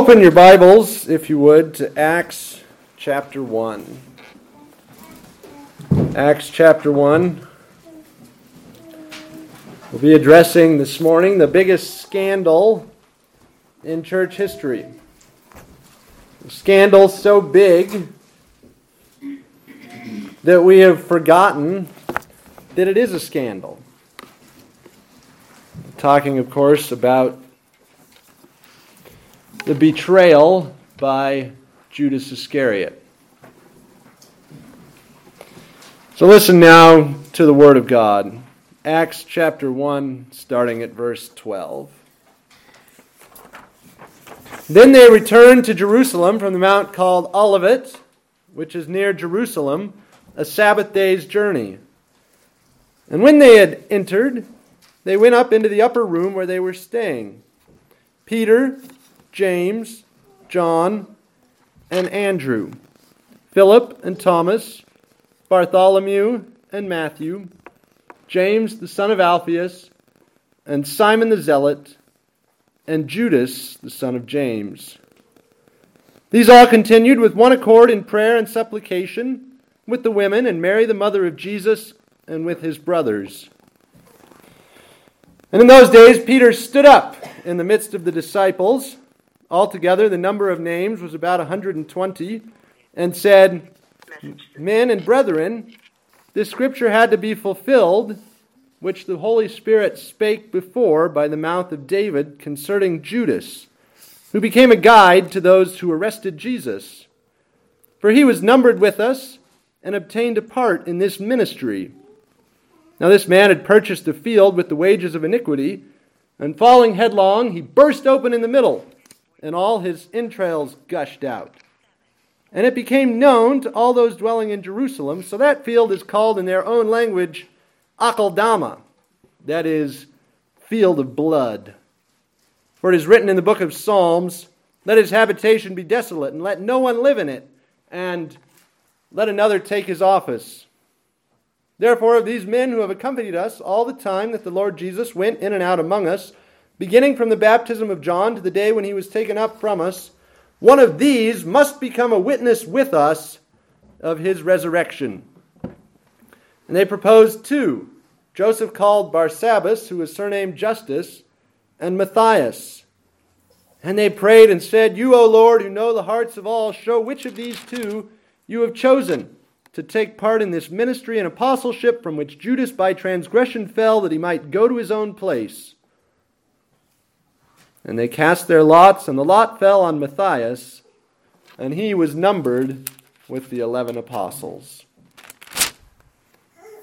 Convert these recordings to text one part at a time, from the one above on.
Open your Bibles, if you would, to Acts chapter 1. Acts chapter 1. We'll be addressing this morning the biggest scandal in church history. A scandal so big that we have forgotten that it is a scandal. Talking, of course, about the betrayal by Judas Iscariot. So listen now to the Word of God. Acts chapter 1, starting at verse 12. Then they returned to Jerusalem from the mount called Olivet, which is near Jerusalem, a Sabbath day's journey. And when they had entered, they went up into the upper room where they were staying. Peter, James, John, and Andrew, Philip and Thomas, Bartholomew and Matthew, James the son of Alphaeus, and Simon the Zealot, and Judas the son of James. These all continued with one accord in prayer and supplication with the women and Mary the mother of Jesus and with his brothers. And in those days Peter stood up in the midst of the disciples Altogether, the number of names was about 120, and said, Men and brethren, this scripture had to be fulfilled, which the Holy Spirit spake before by the mouth of David concerning Judas, who became a guide to those who arrested Jesus. For he was numbered with us and obtained a part in this ministry. Now, this man had purchased a field with the wages of iniquity, and falling headlong, he burst open in the middle and all his entrails gushed out. And it became known to all those dwelling in Jerusalem. So that field is called in their own language Akeldama, that is, field of blood. For it is written in the book of Psalms, Let his habitation be desolate, and let no one live in it, and let another take his office. Therefore, of these men who have accompanied us all the time that the Lord Jesus went in and out among us, beginning from the baptism of John to the day when he was taken up from us, one of these must become a witness with us of his resurrection. And they proposed two Joseph called Barsabbas, who was surnamed Justus, and Matthias. And they prayed and said, You, O Lord, who know the hearts of all, show which of these two you have chosen to take part in this ministry and apostleship from which Judas by transgression fell, that he might go to his own place. And they cast their lots, and the lot fell on Matthias, and he was numbered with the eleven apostles.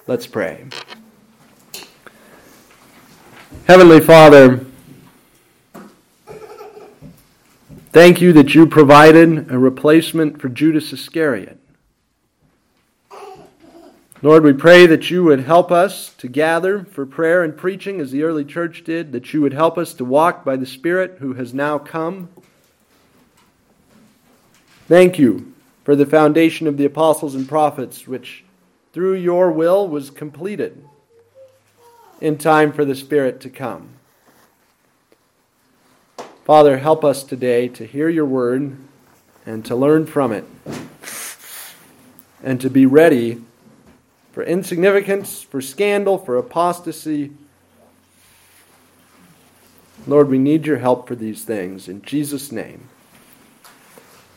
Let's pray. Heavenly Father, thank you that you provided a replacement for Judas Iscariot. Lord, we pray that you would help us to gather for prayer and preaching as the early church did, that you would help us to walk by the Spirit who has now come. Thank you for the foundation of the apostles and prophets, which through your will was completed in time for the Spirit to come. Father, help us today to hear your word and to learn from it and to be ready for insignificance, for scandal, for apostasy. Lord, we need your help for these things. In Jesus' name,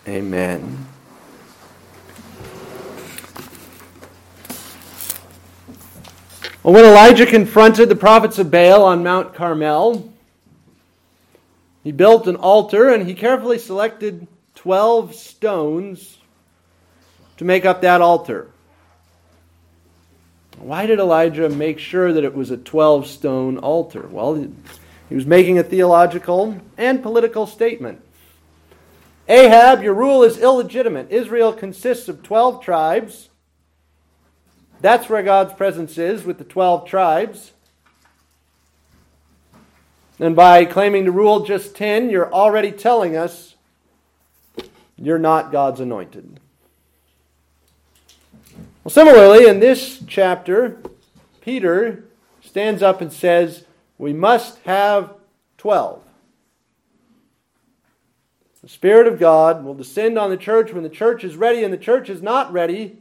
amen. Well, when Elijah confronted the prophets of Baal on Mount Carmel, he built an altar and he carefully selected 12 stones to make up that altar. Why did Elijah make sure that it was a 12 stone altar? Well, he was making a theological and political statement. Ahab, your rule is illegitimate. Israel consists of 12 tribes. That's where God's presence is with the 12 tribes. And by claiming to rule just 10, you're already telling us you're not God's anointed. Well, similarly, in this chapter, Peter stands up and says, We must have 12. The Spirit of God will descend on the church when the church is ready, and the church is not ready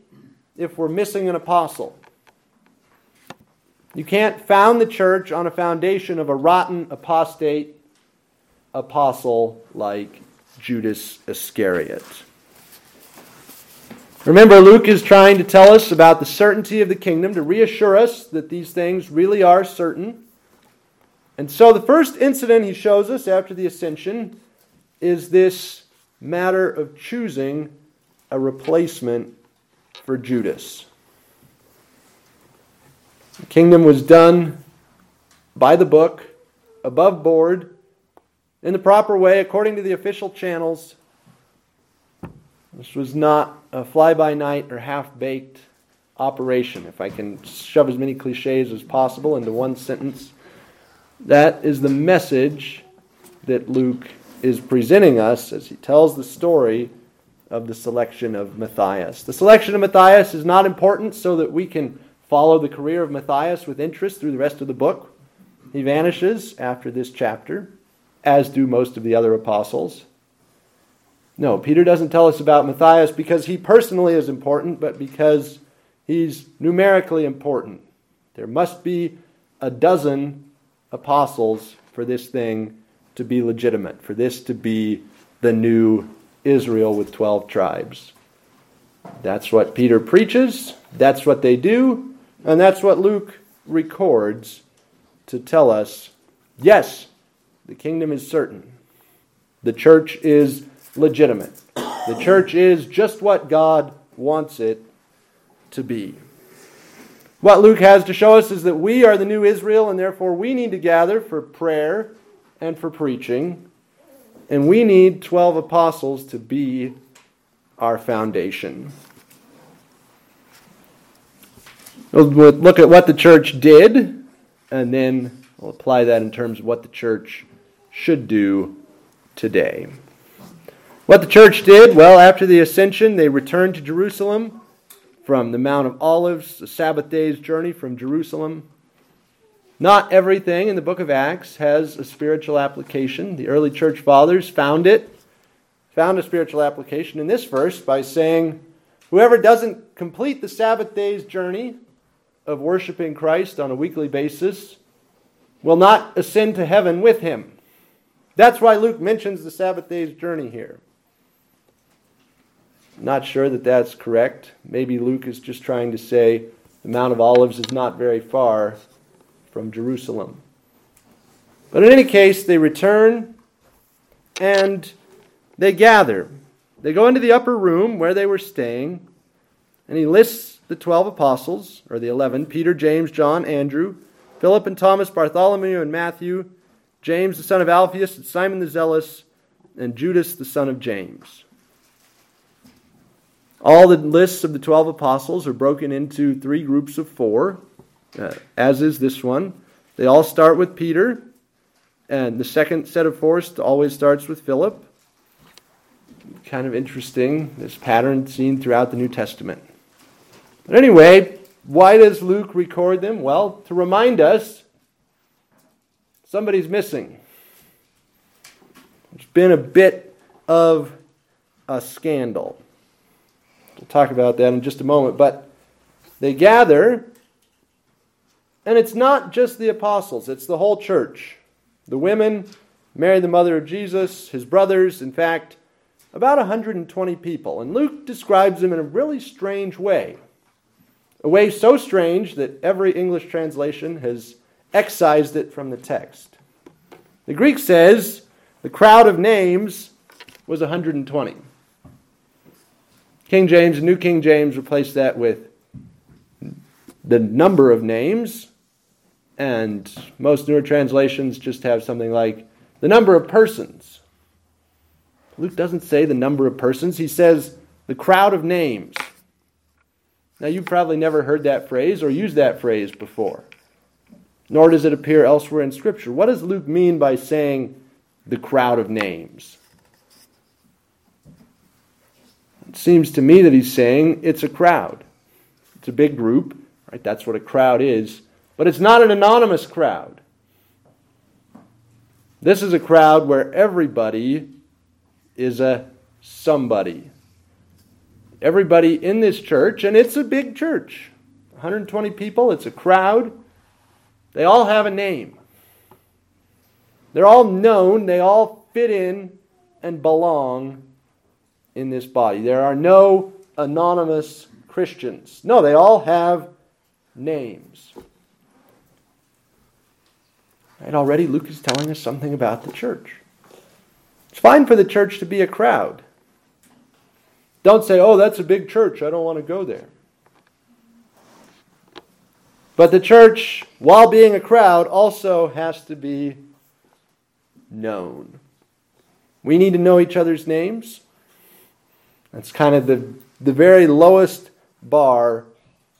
if we're missing an apostle. You can't found the church on a foundation of a rotten apostate apostle like Judas Iscariot. Remember, Luke is trying to tell us about the certainty of the kingdom, to reassure us that these things really are certain. And so, the first incident he shows us after the ascension is this matter of choosing a replacement for Judas. The kingdom was done by the book, above board, in the proper way, according to the official channels. This was not a fly by night or half baked operation, if I can shove as many cliches as possible into one sentence. That is the message that Luke is presenting us as he tells the story of the selection of Matthias. The selection of Matthias is not important so that we can follow the career of Matthias with interest through the rest of the book. He vanishes after this chapter, as do most of the other apostles. No, Peter doesn't tell us about Matthias because he personally is important, but because he's numerically important. There must be a dozen apostles for this thing to be legitimate, for this to be the new Israel with 12 tribes. That's what Peter preaches, that's what they do, and that's what Luke records to tell us yes, the kingdom is certain. The church is legitimate. The church is just what God wants it to be. What Luke has to show us is that we are the new Israel, and therefore we need to gather for prayer and for preaching. And we need 12 apostles to be our foundation. We'll look at what the church did, and then we'll apply that in terms of what the church should do today. What the church did, well, after the ascension, they returned to Jerusalem from the Mount of Olives, a Sabbath day's journey from Jerusalem. Not everything in the book of Acts has a spiritual application. The early church fathers found it, found a spiritual application in this verse by saying, Whoever doesn't complete the Sabbath day's journey of worshiping Christ on a weekly basis will not ascend to heaven with him. That's why Luke mentions the Sabbath day's journey here. Not sure that that's correct. Maybe Luke is just trying to say the Mount of Olives is not very far from Jerusalem. But in any case, they return and they gather. They go into the upper room where they were staying, and he lists the 12 apostles, or the 11 Peter, James, John, Andrew, Philip and Thomas, Bartholomew and Matthew, James the son of Alphaeus, and Simon the Zealous, and Judas the son of James. All the lists of the 12 apostles are broken into three groups of four, uh, as is this one. They all start with Peter, and the second set of four always starts with Philip. Kind of interesting, this pattern seen throughout the New Testament. But anyway, why does Luke record them? Well, to remind us somebody's missing. It's been a bit of a scandal. We'll talk about that in just a moment. But they gather, and it's not just the apostles, it's the whole church. The women, Mary, the mother of Jesus, his brothers, in fact, about 120 people. And Luke describes them in a really strange way. A way so strange that every English translation has excised it from the text. The Greek says the crowd of names was 120. King James, New King James replaced that with the number of names, and most newer translations just have something like the number of persons. Luke doesn't say the number of persons, he says the crowd of names. Now, you've probably never heard that phrase or used that phrase before, nor does it appear elsewhere in Scripture. What does Luke mean by saying the crowd of names? It seems to me that he's saying it's a crowd. It's a big group, right? That's what a crowd is. But it's not an anonymous crowd. This is a crowd where everybody is a somebody. Everybody in this church, and it's a big church 120 people, it's a crowd. They all have a name. They're all known, they all fit in and belong in this body. There are no anonymous Christians. No, they all have names. Right, already Luke is telling us something about the church. It's fine for the church to be a crowd. Don't say, oh, that's a big church. I don't want to go there. But the church, while being a crowd, also has to be known. We need to know each other's names. That's kind of the, the very lowest bar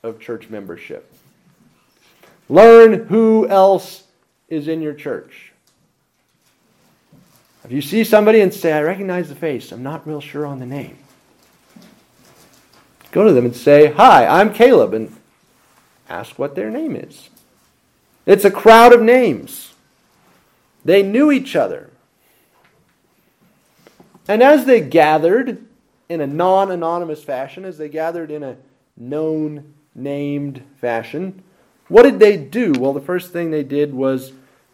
of church membership. Learn who else is in your church. If you see somebody and say, I recognize the face, I'm not real sure on the name, go to them and say, Hi, I'm Caleb, and ask what their name is. It's a crowd of names. They knew each other. And as they gathered in a non anonymous fashion, as they gathered in a known, named fashion, what did they do? Well, the first thing they did was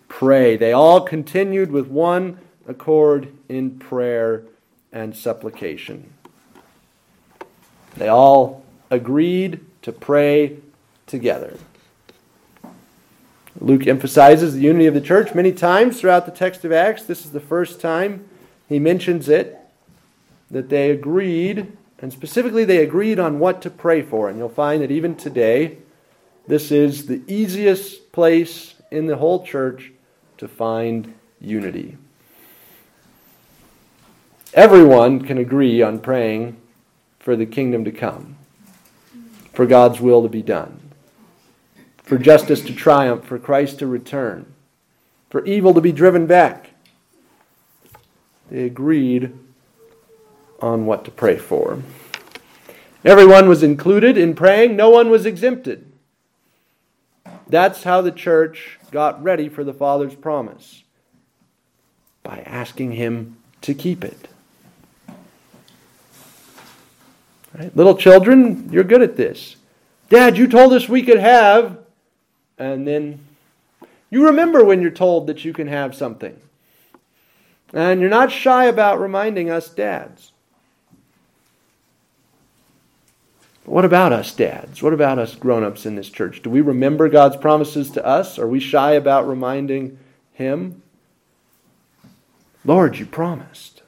pray. They all continued with one accord in prayer and supplication. They all agreed to pray together. Luke emphasizes the unity of the church many times throughout the text of Acts. This is the first time he mentions it that they agreed, and specifically they agreed on what to pray for. And you'll find that even today, this is the easiest place in the whole church to find unity. Everyone can agree on praying for the kingdom to come, for God's will to be done, for justice to triumph, for Christ to return, for evil to be driven back. They agreed on what to pray for. Everyone was included in praying, no one was exempted. That's how the church got ready for the Father's promise by asking Him to keep it. Right? Little children, you're good at this. Dad, you told us we could have, and then you remember when you're told that you can have something. And you're not shy about reminding us dads. What about us dads? What about us grown ups in this church? Do we remember God's promises to us? Are we shy about reminding Him? Lord, you promised.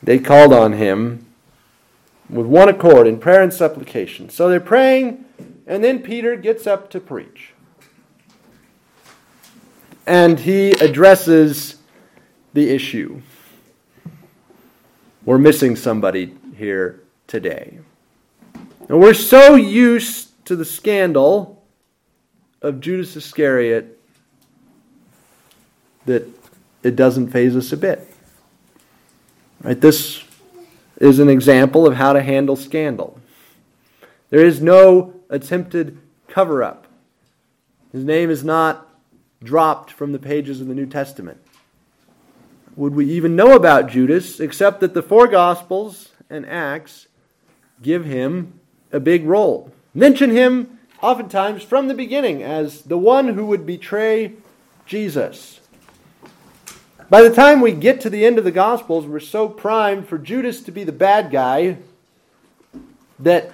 They called on Him with one accord in prayer and supplication. So they're praying, and then Peter gets up to preach. And he addresses the issue. We're missing somebody here today. And we're so used to the scandal of Judas Iscariot that it doesn't faze us a bit. Right? This is an example of how to handle scandal. There is no attempted cover up. His name is not dropped from the pages of the New Testament. Would we even know about Judas except that the four Gospels and Acts give him a big role. Mention him oftentimes from the beginning as the one who would betray Jesus. By the time we get to the end of the Gospels, we're so primed for Judas to be the bad guy that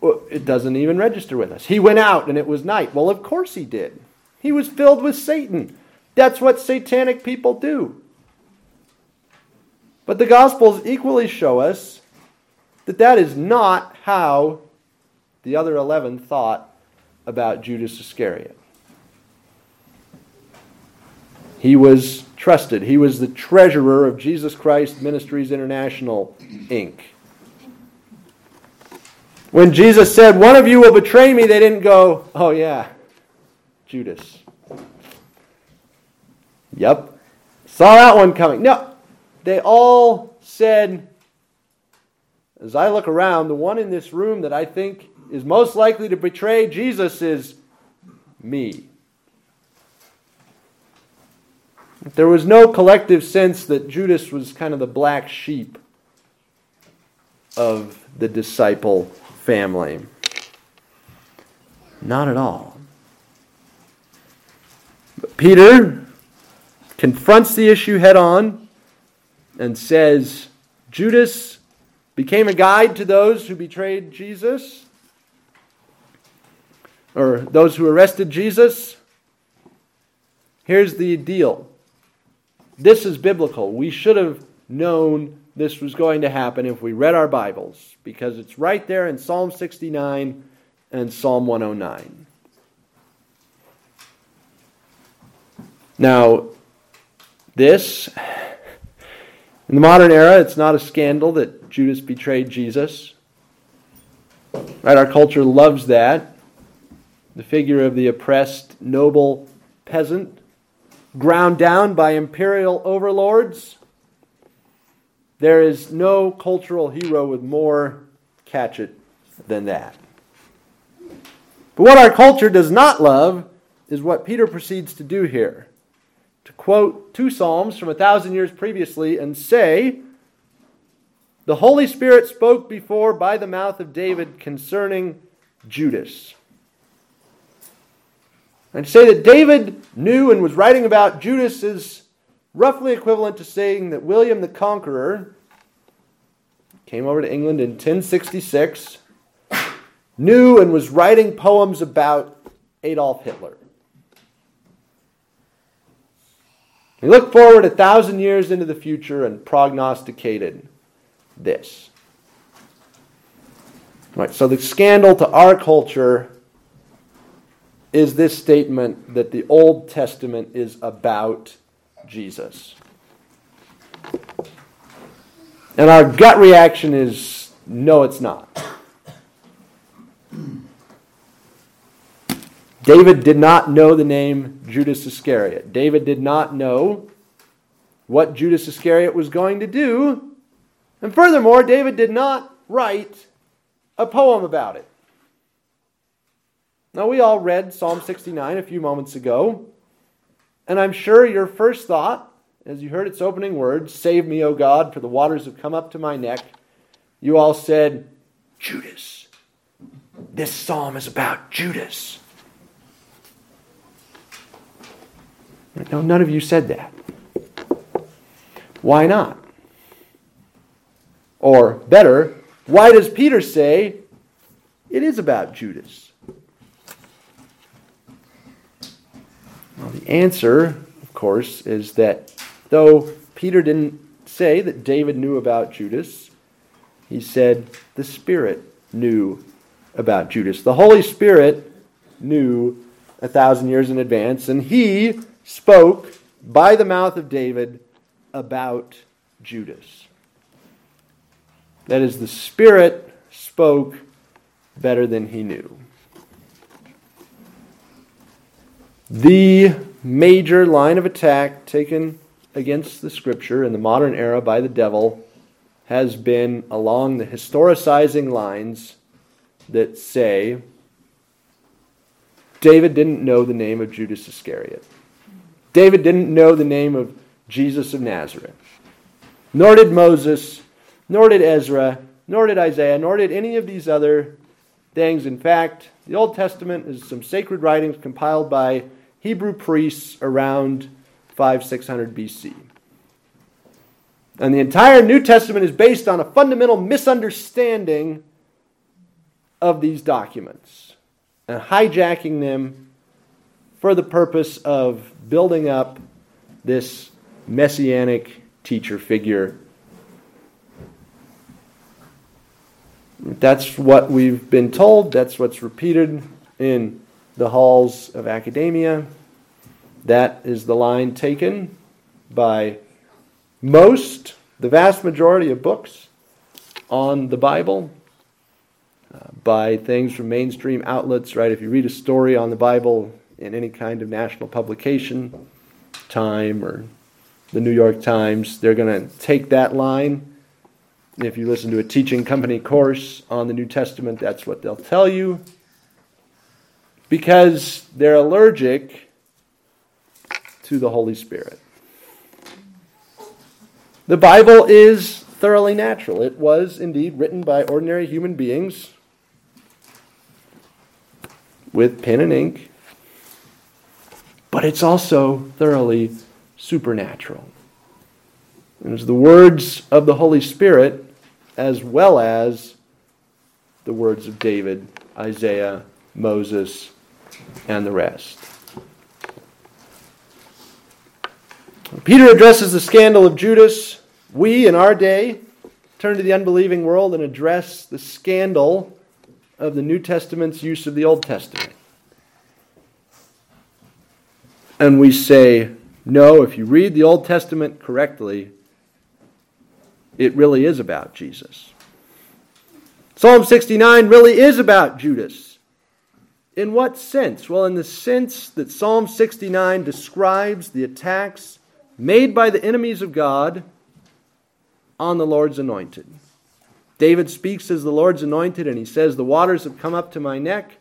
well, it doesn't even register with us. He went out and it was night. Well, of course he did. He was filled with Satan. That's what satanic people do. But the Gospels equally show us that that is not how the other 11 thought about Judas Iscariot. He was trusted. He was the treasurer of Jesus Christ Ministries International, Inc. When Jesus said, One of you will betray me, they didn't go, Oh, yeah, Judas. Yep, saw that one coming. No, they all said, as I look around, the one in this room that I think is most likely to betray Jesus is me. There was no collective sense that Judas was kind of the black sheep of the disciple family. Not at all. But Peter confronts the issue head on and says, Judas became a guide to those who betrayed Jesus, or those who arrested Jesus. Here's the deal this is biblical. We should have known this was going to happen if we read our Bibles, because it's right there in Psalm 69 and Psalm 109. Now, this, in the modern era, it's not a scandal that Judas betrayed Jesus. Right? Our culture loves that. The figure of the oppressed noble peasant ground down by imperial overlords. There is no cultural hero with more catch it than that. But what our culture does not love is what Peter proceeds to do here quote two Psalms from a thousand years previously and say, The Holy Spirit spoke before by the mouth of David concerning Judas. And say that David knew and was writing about Judas is roughly equivalent to saying that William the Conqueror came over to England in 1066, knew and was writing poems about Adolf Hitler. He looked forward a thousand years into the future and prognosticated this. Right, so the scandal to our culture is this statement that the Old Testament is about Jesus. And our gut reaction is no, it's not. David did not know the name Judas Iscariot. David did not know what Judas Iscariot was going to do. And furthermore, David did not write a poem about it. Now, we all read Psalm 69 a few moments ago, and I'm sure your first thought, as you heard its opening words, Save me, O God, for the waters have come up to my neck, you all said, Judas. This psalm is about Judas. No, none of you said that. Why not? Or better, why does Peter say it is about Judas? Well, the answer, of course, is that though Peter didn't say that David knew about Judas, he said the Spirit knew about Judas. The Holy Spirit knew a thousand years in advance, and he spoke by the mouth of David about Judas. That is, the Spirit spoke better than he knew. The major line of attack taken against the scripture in the modern era by the devil has been along the historicizing lines that say David didn't know the name of Judas Iscariot. David didn't know the name of Jesus of Nazareth. Nor did Moses, nor did Ezra, nor did Isaiah, nor did any of these other things. In fact, the Old Testament is some sacred writings compiled by Hebrew priests around 5 600 BC. And the entire New Testament is based on a fundamental misunderstanding of these documents and hijacking them for the purpose of building up this messianic teacher figure. That's what we've been told, that's what's repeated in the halls of academia. That is the line taken by most, the vast majority of books on the Bible, uh, by things from mainstream outlets, right? If you read a story on the Bible in any kind of national publication, Time or the New York Times, they're going to take that line. If you listen to a teaching company course on the New Testament, that's what they'll tell you because they're allergic to the Holy Spirit. The Bible is thoroughly natural. It was indeed written by ordinary human beings with pen and ink, but it's also thoroughly supernatural. And it's the words of the Holy Spirit as well as the words of David, Isaiah, Moses, and the rest. Peter addresses the scandal of Judas. We, in our day, turn to the unbelieving world and address the scandal of the New Testament's use of the Old Testament. And we say, no, if you read the Old Testament correctly, it really is about Jesus. Psalm 69 really is about Judas. In what sense? Well, in the sense that Psalm 69 describes the attacks made by the enemies of God on the Lord's anointed. David speaks as the Lord's anointed, and he says, The waters have come up to my neck.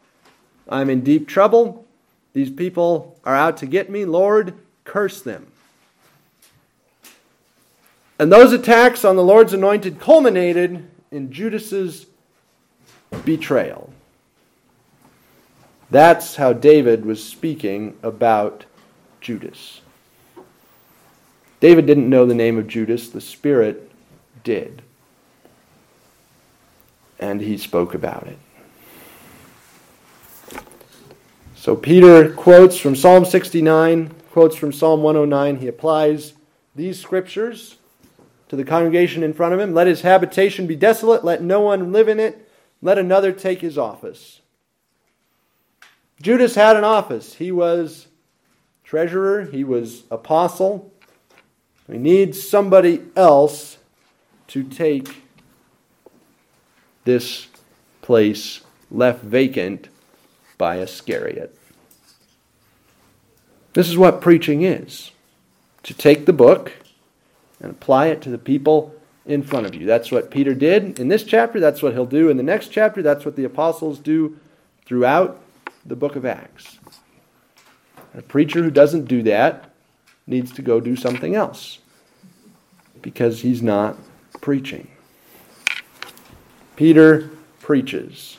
I'm in deep trouble. These people are out to get me. Lord, curse them. And those attacks on the Lord's anointed culminated in Judas's betrayal. That's how David was speaking about Judas. David didn't know the name of Judas, the Spirit did. And he spoke about it. So Peter quotes from Psalm 69, quotes from Psalm 109. He applies these scriptures to the congregation in front of him. Let his habitation be desolate, let no one live in it, let another take his office. Judas had an office. He was treasurer, he was apostle. We need somebody else to take this place left vacant by Iscariot. This is what preaching is to take the book and apply it to the people in front of you. That's what Peter did in this chapter. That's what he'll do in the next chapter. That's what the apostles do throughout the book of Acts. A preacher who doesn't do that needs to go do something else because he's not preaching. Peter preaches.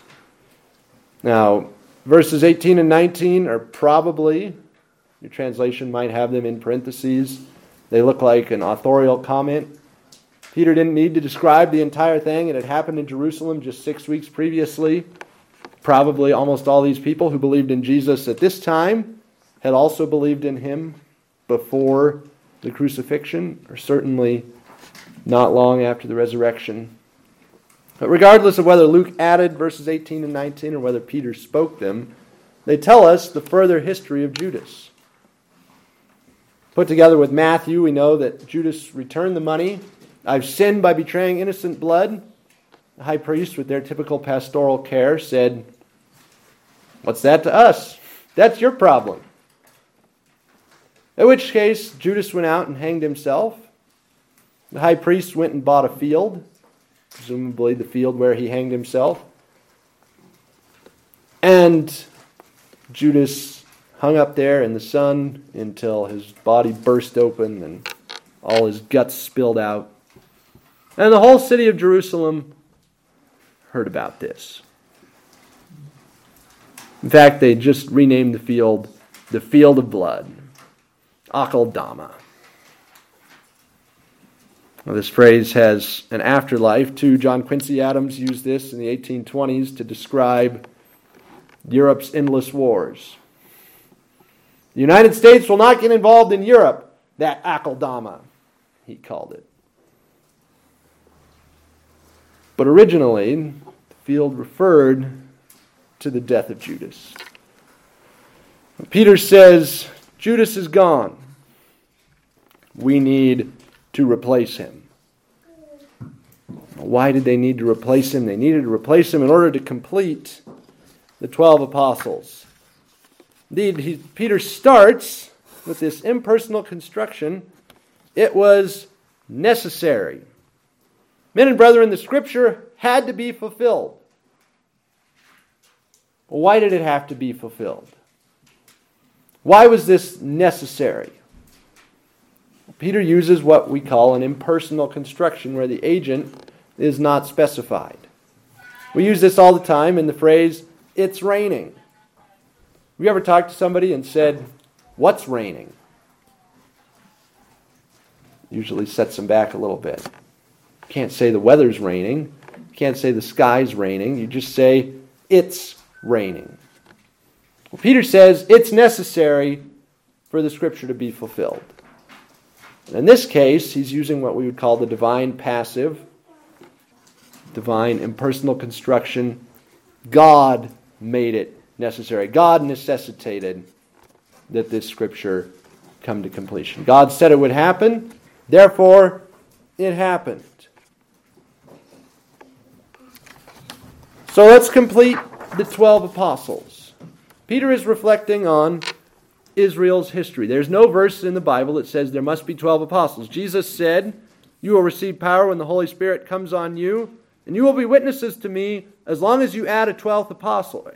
Now, verses 18 and 19 are probably, your translation might have them in parentheses. They look like an authorial comment. Peter didn't need to describe the entire thing. It had happened in Jerusalem just six weeks previously. Probably almost all these people who believed in Jesus at this time had also believed in him before the crucifixion, or certainly not long after the resurrection. But regardless of whether Luke added verses 18 and 19 or whether Peter spoke them, they tell us the further history of Judas. Put together with Matthew, we know that Judas returned the money. I've sinned by betraying innocent blood. The high priest, with their typical pastoral care, said, What's that to us? That's your problem. In which case, Judas went out and hanged himself. The high priest went and bought a field, presumably the field where he hanged himself. And Judas hung up there in the sun until his body burst open and all his guts spilled out. And the whole city of Jerusalem heard about this. In fact, they just renamed the field the Field of Blood, Akeldama. This phrase has an afterlife too. John Quincy Adams used this in the 1820s to describe Europe's endless wars. The United States will not get involved in Europe, that Akeldama, he called it. But originally, the field referred to the death of Judas. Peter says, Judas is gone. We need to replace him. Why did they need to replace him? They needed to replace him in order to complete the 12 apostles. Indeed, he, Peter starts with this impersonal construction. It was necessary. Men and brethren, the scripture had to be fulfilled. why did it have to be fulfilled? Why was this necessary? Peter uses what we call an impersonal construction where the agent is not specified. We use this all the time in the phrase, it's raining. Have you ever talked to somebody and said, What's raining? Usually sets them back a little bit. Can't say the weather's raining. Can't say the sky's raining. You just say, It's raining. Well, Peter says it's necessary for the scripture to be fulfilled. In this case, he's using what we would call the divine passive, divine impersonal construction. God made it necessary. God necessitated that this scripture come to completion. God said it would happen, therefore, it happened. So let's complete the 12 apostles. Peter is reflecting on Israel's history. There's no verse in the Bible that says there must be 12 apostles. Jesus said, You will receive power when the Holy Spirit comes on you, and you will be witnesses to me as long as you add a 12th apostle.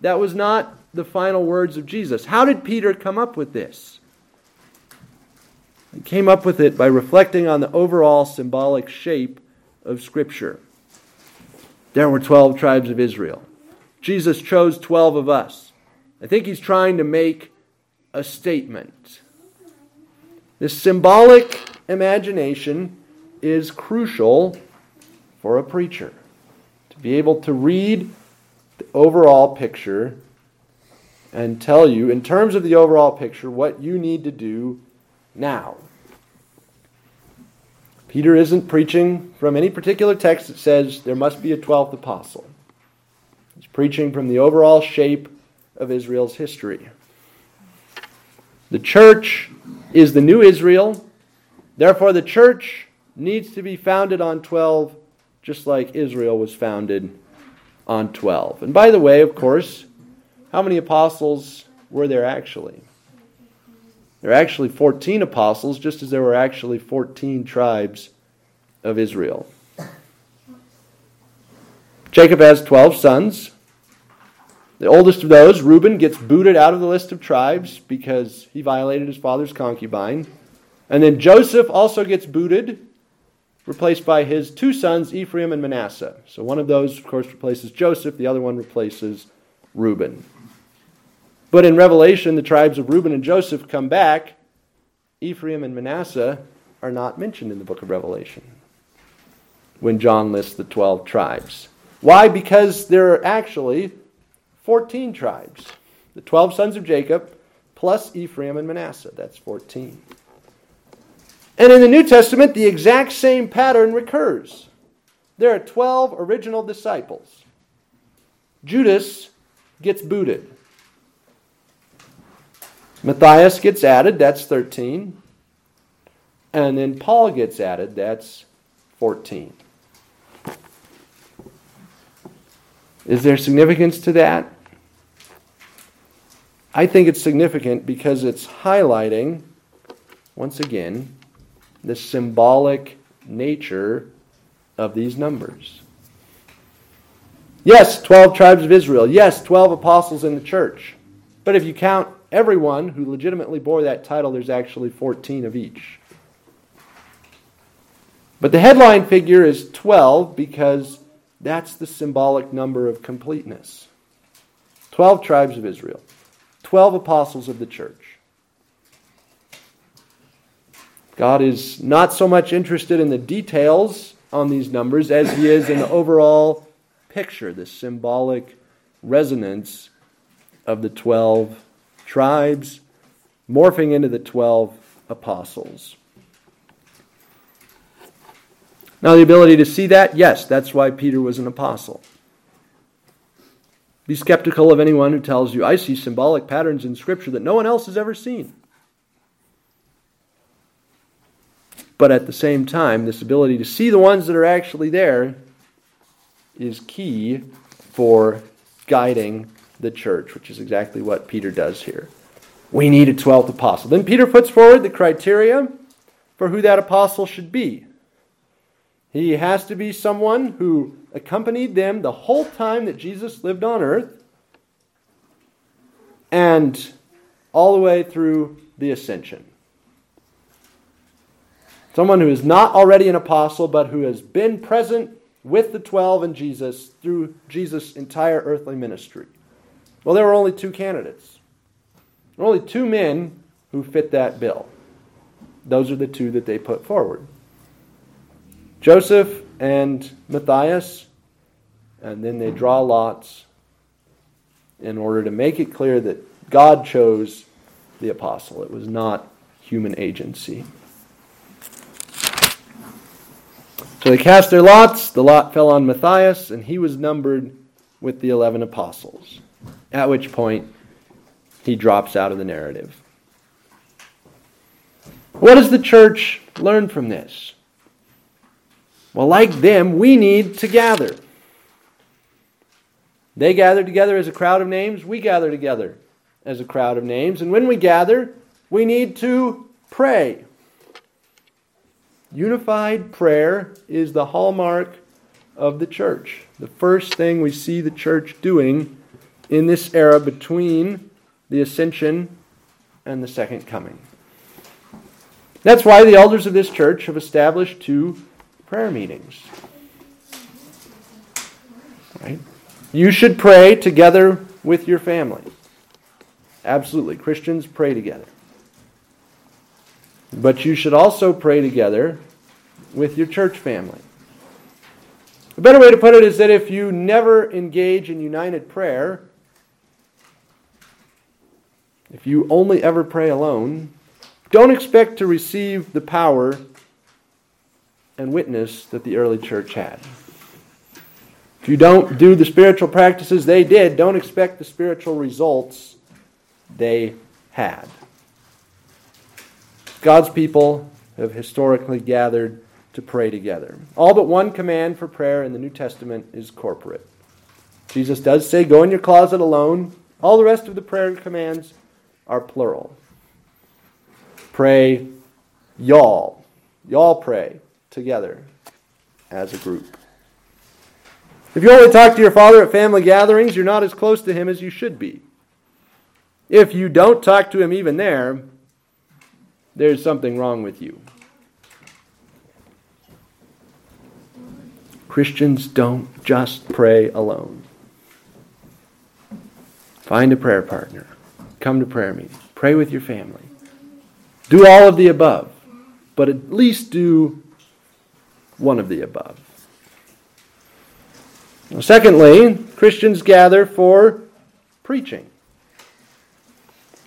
That was not the final words of Jesus. How did Peter come up with this? He came up with it by reflecting on the overall symbolic shape of Scripture. There were 12 tribes of Israel. Jesus chose 12 of us. I think he's trying to make a statement. This symbolic imagination is crucial for a preacher to be able to read the overall picture and tell you, in terms of the overall picture, what you need to do now. Peter isn't preaching from any particular text that says there must be a 12th apostle. He's preaching from the overall shape of Israel's history. The church is the new Israel. Therefore, the church needs to be founded on 12, just like Israel was founded on 12. And by the way, of course, how many apostles were there actually? There are actually 14 apostles, just as there were actually 14 tribes of Israel. Jacob has 12 sons. The oldest of those, Reuben, gets booted out of the list of tribes because he violated his father's concubine. And then Joseph also gets booted replaced by his two sons, Ephraim and Manasseh. So one of those, of course, replaces Joseph, the other one replaces Reuben. But in Revelation, the tribes of Reuben and Joseph come back. Ephraim and Manasseh are not mentioned in the book of Revelation when John lists the 12 tribes. Why? Because there are actually 14 tribes. The 12 sons of Jacob plus Ephraim and Manasseh. That's 14. And in the New Testament, the exact same pattern recurs. There are 12 original disciples. Judas gets booted. Matthias gets added, that's 13. And then Paul gets added, that's 14. Is there significance to that? I think it's significant because it's highlighting, once again, the symbolic nature of these numbers. Yes, 12 tribes of Israel. Yes, 12 apostles in the church. But if you count everyone who legitimately bore that title, there's actually 14 of each. But the headline figure is 12 because that's the symbolic number of completeness. 12 tribes of Israel, 12 apostles of the church. God is not so much interested in the details on these numbers as he is in the overall picture, the symbolic resonance of the 12 tribes morphing into the 12 apostles. Now, the ability to see that, yes, that's why Peter was an apostle. Be skeptical of anyone who tells you, I see symbolic patterns in Scripture that no one else has ever seen. But at the same time, this ability to see the ones that are actually there is key for guiding the church, which is exactly what Peter does here. We need a 12th apostle. Then Peter puts forward the criteria for who that apostle should be. He has to be someone who accompanied them the whole time that Jesus lived on earth and all the way through the ascension. Someone who is not already an apostle, but who has been present with the twelve and Jesus through Jesus' entire earthly ministry. Well, there were only two candidates. Only two men who fit that bill. Those are the two that they put forward Joseph and Matthias, and then they draw lots in order to make it clear that God chose the apostle. It was not human agency. So they cast their lots. The lot fell on Matthias, and he was numbered with the 11 apostles. At which point, he drops out of the narrative. What does the church learn from this? Well, like them, we need to gather. They gather together as a crowd of names, we gather together as a crowd of names. And when we gather, we need to pray. Unified prayer is the hallmark of the church. The first thing we see the church doing in this era between the ascension and the second coming. That's why the elders of this church have established two prayer meetings. Right? You should pray together with your family. Absolutely. Christians pray together. But you should also pray together with your church family. A better way to put it is that if you never engage in united prayer, if you only ever pray alone, don't expect to receive the power and witness that the early church had. If you don't do the spiritual practices they did, don't expect the spiritual results they had. God's people have historically gathered to pray together. All but one command for prayer in the New Testament is corporate. Jesus does say, Go in your closet alone. All the rest of the prayer commands are plural. Pray, y'all. Y'all pray together as a group. If you only talk to your father at family gatherings, you're not as close to him as you should be. If you don't talk to him even there, there's something wrong with you. Christians don't just pray alone. Find a prayer partner. Come to prayer meetings. Pray with your family. Do all of the above, but at least do one of the above. Secondly, Christians gather for preaching.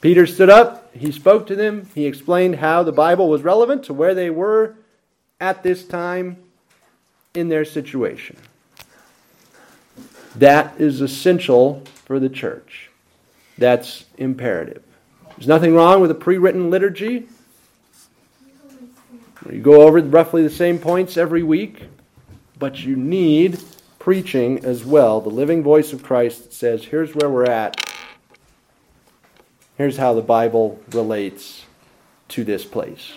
Peter stood up, he spoke to them, he explained how the Bible was relevant to where they were at this time in their situation. That is essential for the church. That's imperative. There's nothing wrong with a pre written liturgy. You go over roughly the same points every week, but you need preaching as well. The living voice of Christ says, here's where we're at. Here's how the Bible relates to this place.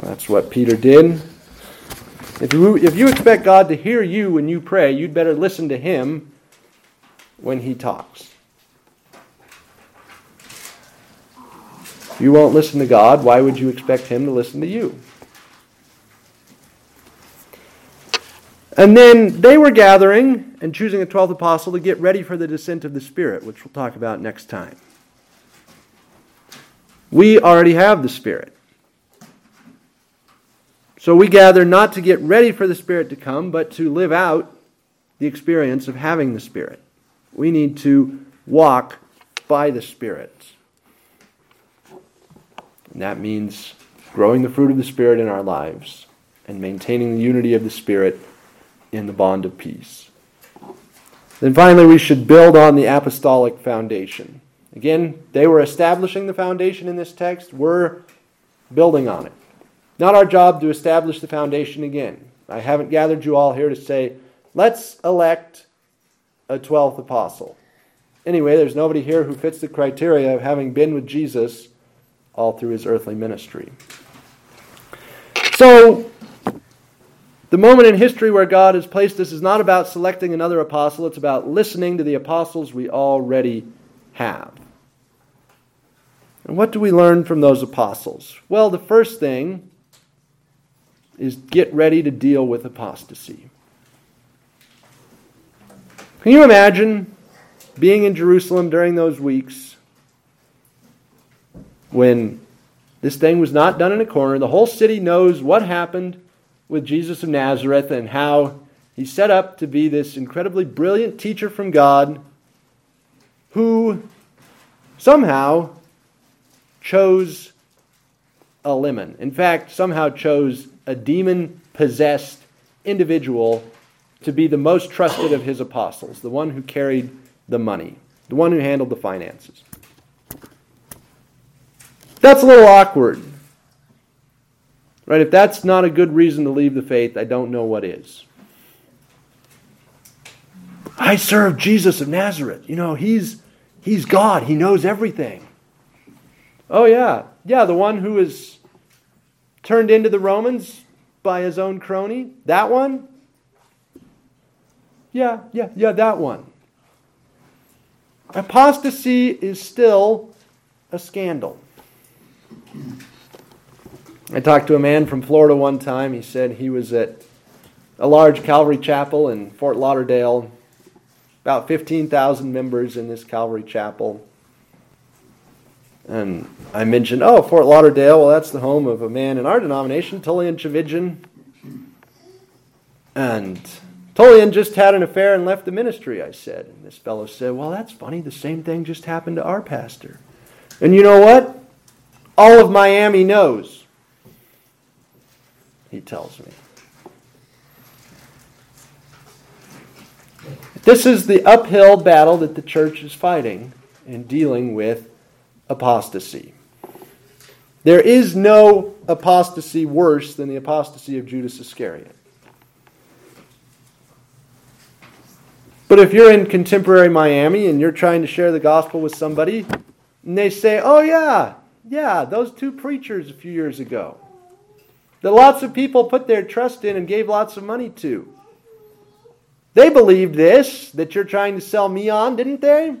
That's what Peter did. If you, if you expect God to hear you when you pray, you'd better listen to Him when He talks. You won't listen to God, why would you expect Him to listen to you? And then they were gathering and choosing a 12th apostle to get ready for the descent of the Spirit, which we'll talk about next time. We already have the Spirit. So we gather not to get ready for the Spirit to come, but to live out the experience of having the Spirit. We need to walk by the Spirit. And that means growing the fruit of the Spirit in our lives and maintaining the unity of the Spirit in the bond of peace. Then finally, we should build on the apostolic foundation. Again, they were establishing the foundation in this text. We're building on it. Not our job to establish the foundation again. I haven't gathered you all here to say, let's elect a 12th apostle. Anyway, there's nobody here who fits the criteria of having been with Jesus all through his earthly ministry. So, the moment in history where God has placed us is not about selecting another apostle, it's about listening to the apostles we already have. And what do we learn from those apostles? Well, the first thing is get ready to deal with apostasy. Can you imagine being in Jerusalem during those weeks when this thing was not done in a corner? The whole city knows what happened with Jesus of Nazareth and how he set up to be this incredibly brilliant teacher from God who somehow chose a lemon. In fact, somehow chose a demon possessed individual to be the most trusted of his apostles, the one who carried the money, the one who handled the finances. That's a little awkward. Right? If that's not a good reason to leave the faith, I don't know what is. I serve Jesus of Nazareth. You know, he's he's God. He knows everything. Oh yeah. Yeah, the one who is turned into the Romans by his own crony? That one? Yeah, yeah, yeah, that one. Apostasy is still a scandal. I talked to a man from Florida one time. He said he was at a large Calvary chapel in Fort Lauderdale, about 15,000 members in this Calvary chapel. And I mentioned, oh, Fort Lauderdale, well, that's the home of a man in our denomination, Tullian Tchividjian. And Tullian just had an affair and left the ministry, I said. And this fellow said, well, that's funny. The same thing just happened to our pastor. And you know what? All of Miami knows he tells me. This is the uphill battle that the church is fighting in dealing with apostasy. There is no apostasy worse than the apostasy of Judas Iscariot. But if you're in contemporary Miami and you're trying to share the gospel with somebody, and they say, oh, yeah, yeah, those two preachers a few years ago, that lots of people put their trust in and gave lots of money to. They believed this that you're trying to sell me on, didn't they?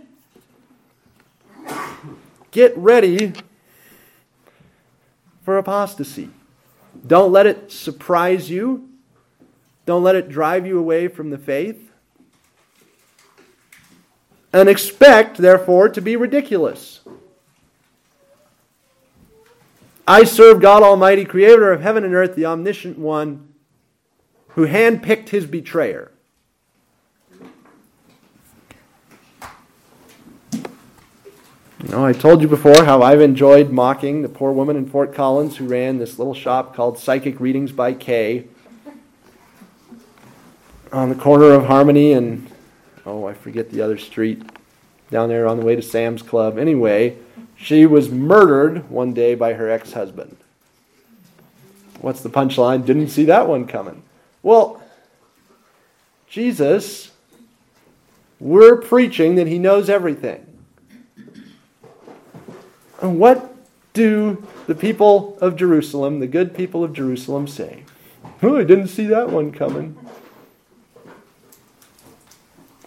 Get ready for apostasy. Don't let it surprise you. Don't let it drive you away from the faith. And expect, therefore, to be ridiculous. I serve God Almighty, creator of heaven and earth, the omniscient one, who handpicked his betrayer. You know, I told you before how I've enjoyed mocking the poor woman in Fort Collins who ran this little shop called Psychic Readings by Kay on the corner of Harmony and, oh, I forget the other street down there on the way to Sam's Club. Anyway, she was murdered one day by her ex husband. What's the punchline? Didn't see that one coming. Well, Jesus, we're preaching that he knows everything. And what do the people of Jerusalem, the good people of Jerusalem, say? Oh, I didn't see that one coming.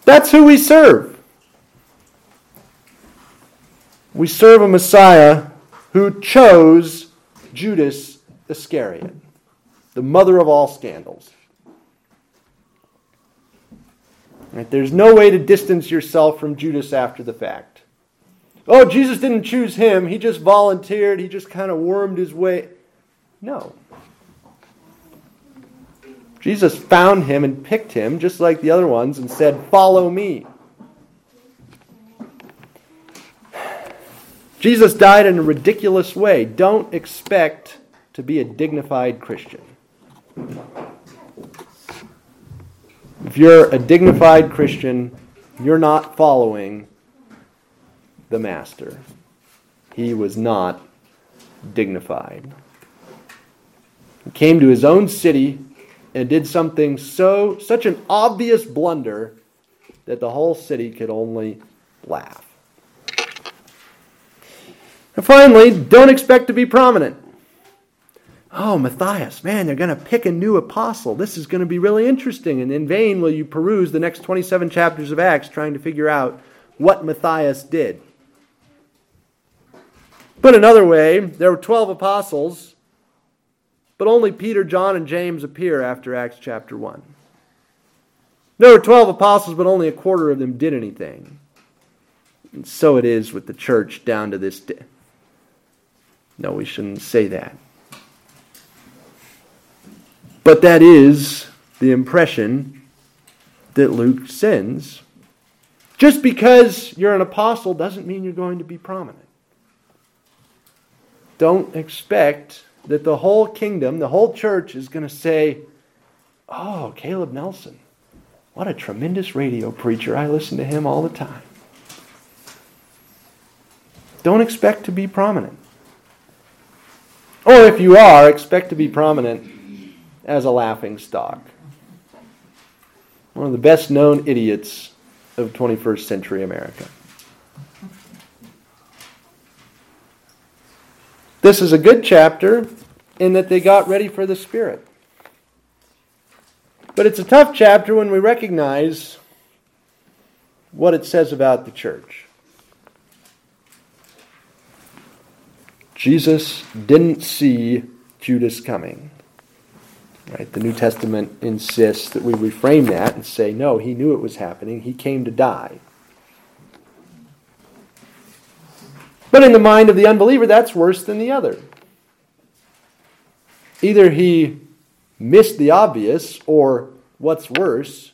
That's who we serve. We serve a Messiah who chose Judas Iscariot, the mother of all scandals. Right? There's no way to distance yourself from Judas after the fact. Oh, Jesus didn't choose him. He just volunteered. He just kind of wormed his way. No. Jesus found him and picked him, just like the other ones, and said, Follow me. Jesus died in a ridiculous way. Don't expect to be a dignified Christian. If you're a dignified Christian, you're not following the Master. He was not dignified. He came to his own city and did something so such an obvious blunder that the whole city could only laugh. And finally, don't expect to be prominent. Oh, Matthias, man, they're going to pick a new apostle. This is going to be really interesting. And in vain will you peruse the next 27 chapters of Acts trying to figure out what Matthias did. Put another way, there were 12 apostles, but only Peter, John, and James appear after Acts chapter 1. There were 12 apostles, but only a quarter of them did anything. And so it is with the church down to this day. No, we shouldn't say that. But that is the impression that Luke sends. Just because you're an apostle doesn't mean you're going to be prominent. Don't expect that the whole kingdom, the whole church is going to say, Oh, Caleb Nelson, what a tremendous radio preacher. I listen to him all the time. Don't expect to be prominent. Or if you are, expect to be prominent as a laughing stock. One of the best known idiots of 21st century America. This is a good chapter in that they got ready for the Spirit. But it's a tough chapter when we recognize what it says about the church. Jesus didn't see Judas coming. Right? The New Testament insists that we reframe that and say, no, he knew it was happening. He came to die. But in the mind of the unbeliever, that's worse than the other. Either he missed the obvious, or what's worse,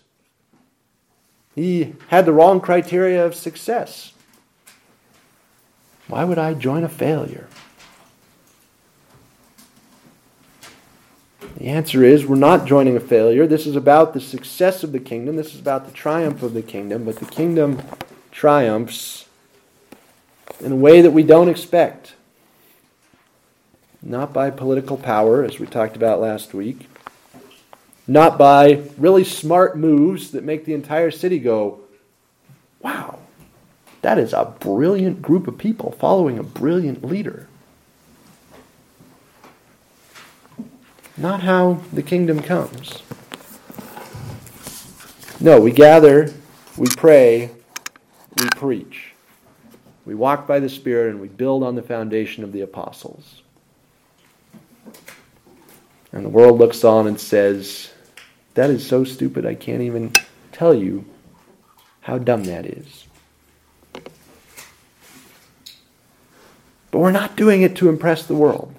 he had the wrong criteria of success. Why would I join a failure? The answer is we're not joining a failure. This is about the success of the kingdom. This is about the triumph of the kingdom. But the kingdom triumphs in a way that we don't expect. Not by political power, as we talked about last week. Not by really smart moves that make the entire city go, wow, that is a brilliant group of people following a brilliant leader. Not how the kingdom comes. No, we gather, we pray, we preach. We walk by the Spirit and we build on the foundation of the apostles. And the world looks on and says, That is so stupid, I can't even tell you how dumb that is. But we're not doing it to impress the world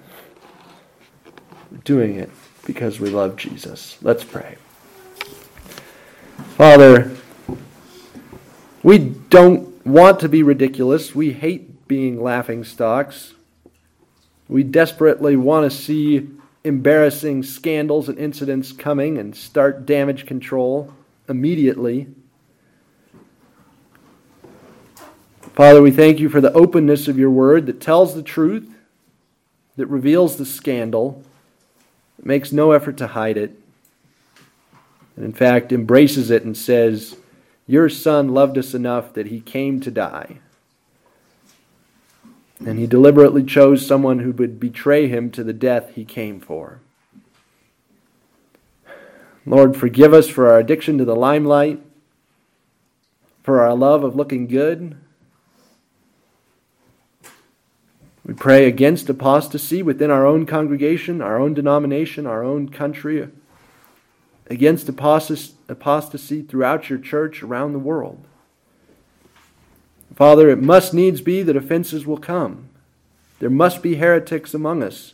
doing it because we love Jesus. Let's pray. Father, we don't want to be ridiculous. We hate being laughing stocks. We desperately want to see embarrassing scandals and incidents coming and start damage control immediately. Father, we thank you for the openness of your word that tells the truth, that reveals the scandal, makes no effort to hide it, and in fact embraces it and says, Your son loved us enough that he came to die. And he deliberately chose someone who would betray him to the death he came for. Lord, forgive us for our addiction to the limelight, for our love of looking good We pray against apostasy within our own congregation, our own denomination, our own country, against apostasy throughout your church around the world. Father, it must needs be that offenses will come. There must be heretics among us.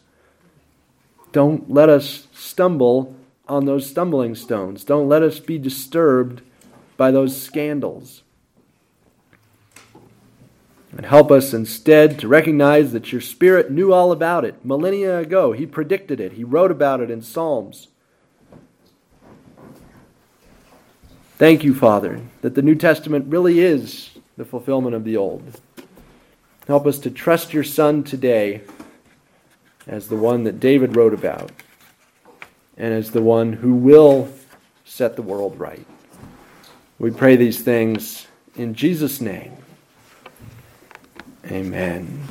Don't let us stumble on those stumbling stones. Don't let us be disturbed by those scandals. And help us instead to recognize that your Spirit knew all about it millennia ago. He predicted it, He wrote about it in Psalms. Thank you, Father, that the New Testament really is the fulfillment of the Old. Help us to trust your Son today as the one that David wrote about and as the one who will set the world right. We pray these things in Jesus' name. Amen.